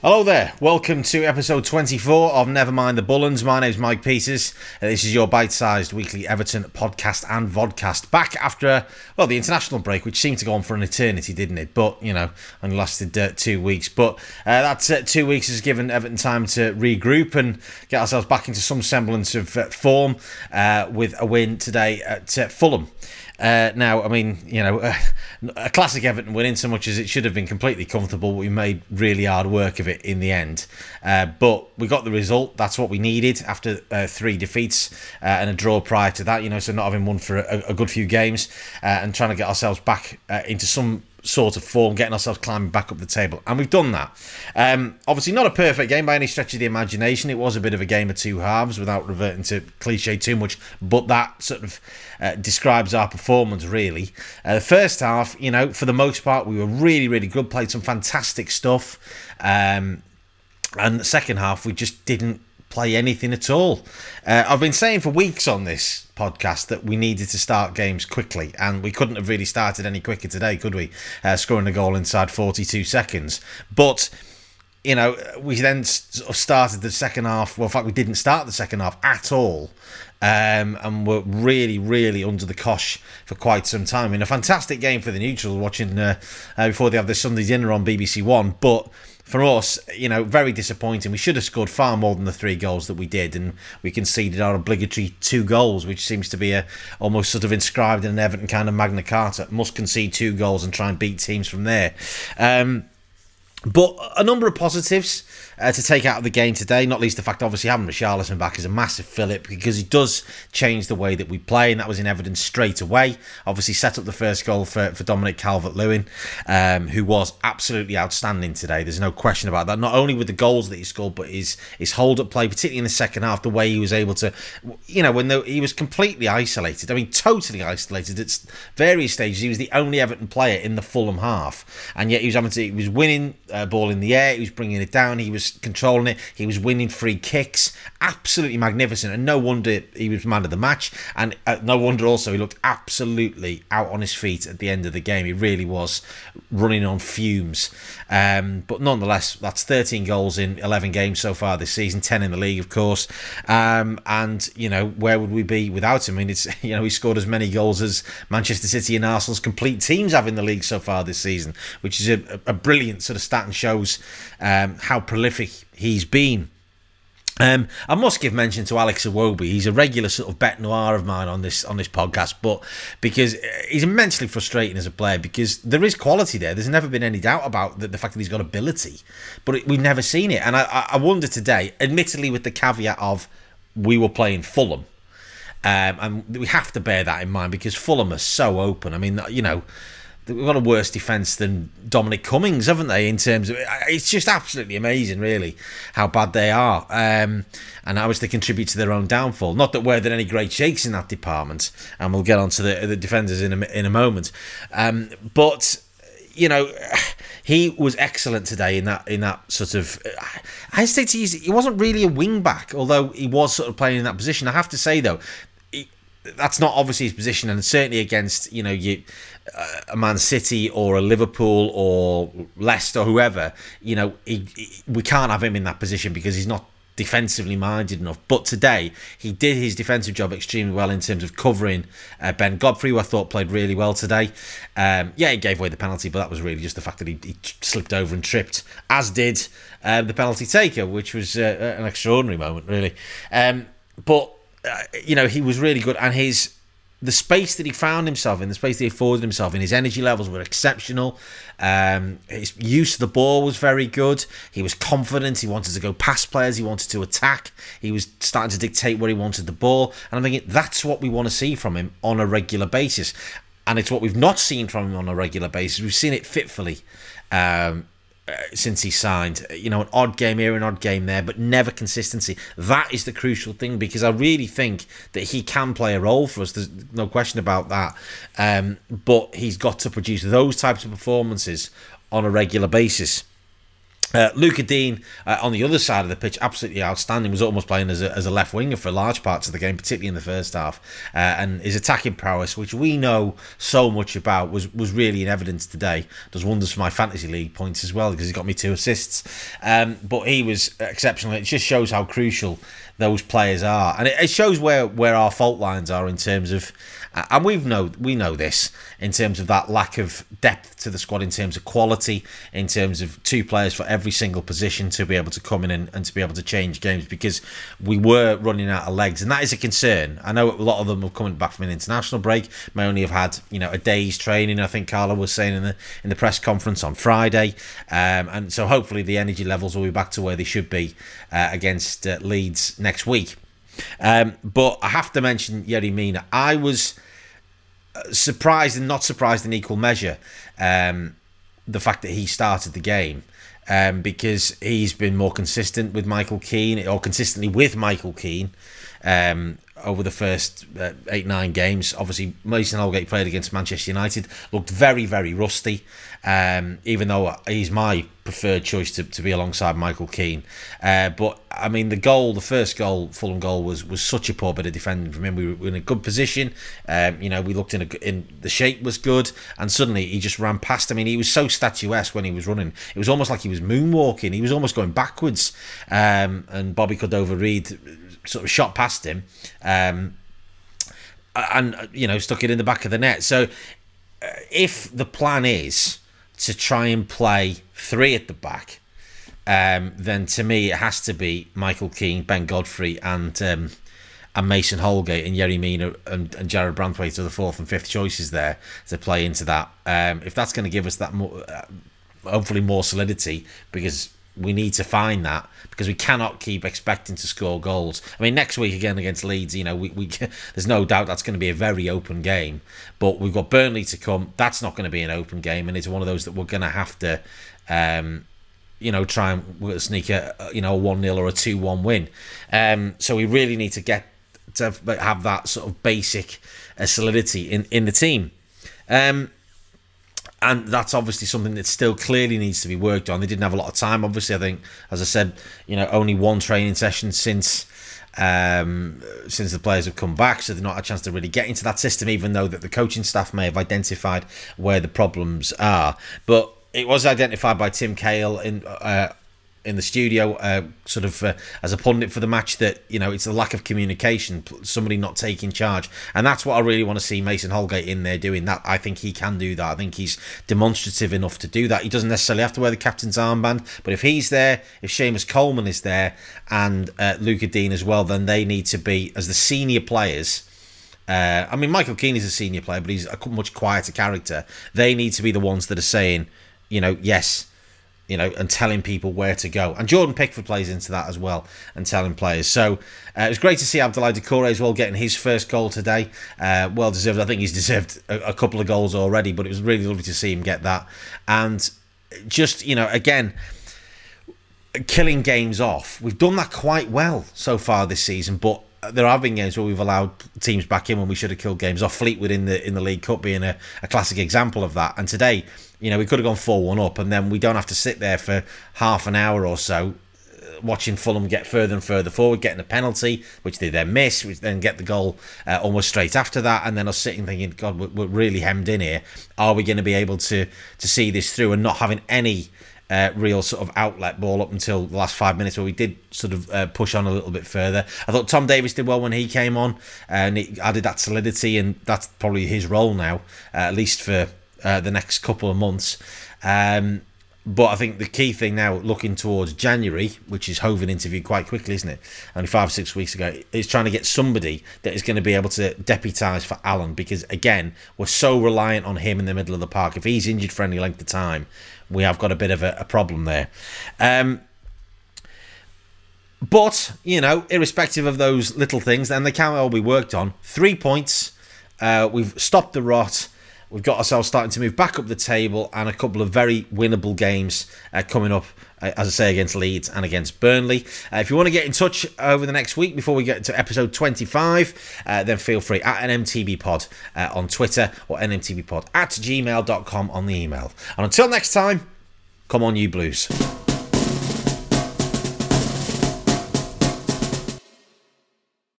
Hello there, welcome to episode 24 of Never Mind the Bullens. My name's Mike Peters. and This is your bite sized weekly Everton podcast and vodcast. Back after, well, the international break, which seemed to go on for an eternity, didn't it? But, you know, only lasted uh, two weeks. But uh, that uh, two weeks has given Everton time to regroup and get ourselves back into some semblance of uh, form uh, with a win today at uh, Fulham. Uh, now, I mean, you know, uh, a classic Everton win in so much as it should have been completely comfortable. We made really hard work of it in the end. Uh, but we got the result. That's what we needed after uh, three defeats uh, and a draw prior to that, you know, so not having won for a, a good few games uh, and trying to get ourselves back into some sort of form, getting ourselves climbing back up the table. And we've done that. Um, obviously, not a perfect game by any stretch of the imagination. It was a bit of a game of two halves without reverting to cliche too much, but that sort of uh, describes our performance really. Uh, the first half, you know, for the most part, we were really, really good, played some fantastic stuff. Um, and the second half, we just didn't play anything at all. Uh, I've been saying for weeks on this podcast that we needed to start games quickly, and we couldn't have really started any quicker today, could we? Uh, scoring a goal inside 42 seconds. But you know, we then sort of started the second half. Well, in fact, we didn't start the second half at all. Um, and were really, really under the cosh for quite some time. In a fantastic game for the neutrals, watching uh, uh, before they have their Sunday dinner on BBC One. But for us, you know, very disappointing. We should have scored far more than the three goals that we did, and we conceded our obligatory two goals, which seems to be a almost sort of inscribed in an Everton kind of Magna Carta. Must concede two goals and try and beat teams from there. Um, but a number of positives uh, to take out of the game today, not least the fact obviously having Richarlison back is a massive fillip because he does change the way that we play, and that was in evidence straight away. Obviously, set up the first goal for, for Dominic Calvert Lewin, um, who was absolutely outstanding today. There's no question about that. Not only with the goals that he scored, but his, his hold up play, particularly in the second half, the way he was able to, you know, when the, he was completely isolated. I mean, totally isolated at various stages. He was the only Everton player in the Fulham half, and yet he was having to, he was winning uh, ball in the air, he was bringing it down, he was controlling it. He was winning free kicks, absolutely magnificent, and no wonder he was man of the match. And uh, no wonder also he looked absolutely out on his feet at the end of the game. He really was running on fumes. Um, but nonetheless, that's 13 goals in 11 games so far this season, 10 in the league, of course. Um, and you know where would we be without him? I mean, it's you know he scored as many goals as Manchester City and Arsenal's complete teams have in the league so far this season, which is a, a brilliant sort of stat and shows um, how prolific he's been. Um, I must give mention to Alex Iwobi. He's a regular sort of bet noir of mine on this on this podcast, but because uh, he's immensely frustrating as a player because there is quality there. There's never been any doubt about the, the fact that he's got ability, but it, we've never seen it. And I, I wonder today, admittedly with the caveat of we were playing Fulham, um, and we have to bear that in mind because Fulham are so open. I mean, you know they've got a worse defence than Dominic Cummings, haven't they? In terms of it's just absolutely amazing, really, how bad they are, um, and how much they contribute to their own downfall. Not that we're in any great shakes in that department, and we'll get on to the, the defenders in a, in a moment, um, but you know, he was excellent today in that in that sort of. I hesitate to use. He wasn't really a wing back, although he was sort of playing in that position. I have to say though, that's not obviously his position, and certainly against you know you a Man City or a Liverpool or Leicester, whoever, you know, he, he, we can't have him in that position because he's not defensively minded enough. But today, he did his defensive job extremely well in terms of covering uh, Ben Godfrey, who I thought played really well today. Um, yeah, he gave away the penalty, but that was really just the fact that he, he slipped over and tripped, as did uh, the penalty taker, which was uh, an extraordinary moment, really. Um, but, uh, you know, he was really good, and his the space that he found himself in, the space that he afforded himself in, his energy levels were exceptional. Um, his use of the ball was very good. He was confident. He wanted to go past players. He wanted to attack. He was starting to dictate where he wanted the ball. And I'm thinking that's what we want to see from him on a regular basis. And it's what we've not seen from him on a regular basis. We've seen it fitfully. Um, uh, since he signed. You know, an odd game here, an odd game there, but never consistency. That is the crucial thing because I really think that he can play a role for us. There's no question about that. Um, but he's got to produce those types of performances on a regular basis. Uh, Lucas Digne uh, on the other side of the pitch, absolutely outstanding. Was almost playing as a, as a left winger for large parts of the game, particularly in the first half. Uh, and his attacking prowess, which we know so much about, was was really in evidence today. Does wonders for my fantasy league points as well because he got me two assists. Um, but he was exceptional. It just shows how crucial those players are, and it, it shows where where our fault lines are in terms of and we've know we know this in terms of that lack of depth to the squad, in terms of quality, in terms of two players for every single position to be able to come in and, and to be able to change games because we were running out of legs, and that is a concern. I know a lot of them are coming back from an international break, may only have had you know a day's training. I think Carlo was saying in the in the press conference on Friday, um, and so hopefully the energy levels will be back to where they should be uh, against uh, Leeds next week. Um, but I have to mention Yerry Mina. I was uh, surprised and not surprised in equal measure. Um, the fact that he started the game. Um, because he's been more consistent with Michael Keane or consistently with Michael Keane um, over the first uh, eight nine games. Obviously, Mason Holgate played against Manchester United, looked very very rusty. Um, even though he's my preferred choice to, to be alongside Michael Keane, uh, but I mean the goal, the first goal, Fulham goal was was such a poor bit of defending from him. We were in a good position, um, you know. We looked in a, in the shape was good, and suddenly he just ran past. I mean, he was so statuesque when he was running. It was almost like he was moonwalking. He was almost going backwards, um, and Bobby Cordova-Reid sort of shot past him, um, and you know stuck it in the back of the net. So uh, if the plan is to try and play three at the back, um, then to me it has to be Michael Keane, Ben Godfrey, and um, and Mason Holgate and Yerry Mina and, and Jarrad Branthwaite are the fourth and fifth choices there to play into that. Um, if that's going to give us that more, uh, hopefully more solidity, because we need to find that because we cannot keep expecting to score goals. I mean, next week again against Leeds, you know, we, we there's no doubt that's going to be a very open game. But we've got Burnley to come. That's not going to be an open game, and it's one of those that we're going to have to, um, you know, try and sneak a you know one 0 or a two one win. Um, so we really need to get to have that sort of basic uh, solidity in in the team. Um, and that's obviously something that still clearly needs to be worked on. They didn't have a lot of time. Obviously, I think, as I said, you know, only one training session since um, since the players have come back, so they've not had a chance to really get into that system. Even though that the coaching staff may have identified where the problems are, but it was identified by Tim Cahill in uh, in the studio, uh, sort of uh, as a pundit for the match, that you know it's a lack of communication, somebody not taking charge, and that's what I really want to see Mason Holgate in there doing. That I think he can do that. I think he's demonstrative enough to do that. He doesn't necessarily have to wear the captain's armband, but if he's there, if Seamus Coleman is there, and uh, Lucas Digne as well, then they need to be as the senior players. Uh, I mean, Michael Keane is a senior player, but he's a much quieter character. They need to be the ones that are saying, you know, yes, you know, and telling people where to go. And Jordan Pickford plays into that as well and telling players. So uh, it was great to see Abdoulaye Doucouré as well getting his first goal today. Uh, well deserved. I think he's deserved a, a, couple of goals already, but it was really lovely to see him get that. And just, you know, again, killing games off. We've done that quite well so far this season, but there have been games where we've allowed teams back in when we should have killed games off. Fleetwood in the in the League Cup being a, a classic example of that. And today, you know, we could have gone four one up, and then we don't have to sit there for half an hour or so uh, watching Fulham get further and further forward, getting a penalty, which they then miss, which then get the goal uh, almost straight after that, and then us sitting thinking, God, we're, we're really hemmed in here. Are we going to be able to to see this through and not having any uh, real sort of outlet ball up until the last five minutes where we did sort of uh, push on a little bit further. I thought Tom Davies did well when he came on and he added that solidity, and that's probably his role now, uh, at least for uh, the next couple of months. Um, but I think the key thing now, looking towards January, which is Hoven interviewed quite quickly, isn't it? Only five or six weeks ago, is trying to get somebody that is going to be able to deputise for Allan because, again, we're so reliant on him in the middle of the park. If he's injured for any length of time, we have got a bit of a, a problem there. Um, but, you know, irrespective of those little things, then they can all be worked on. Three points. Uh, we've stopped the rot. We've got ourselves starting to move back up the table and a couple of very winnable games uh, coming up, uh, as I say, against Leeds and against Burnley. Uh, if you want to get in touch over the next week before we get to episode 25, uh, then feel free at NMTB Pod uh, on Twitter or NMTBpod at gmail.com on the email. And until next time, come on, you blues.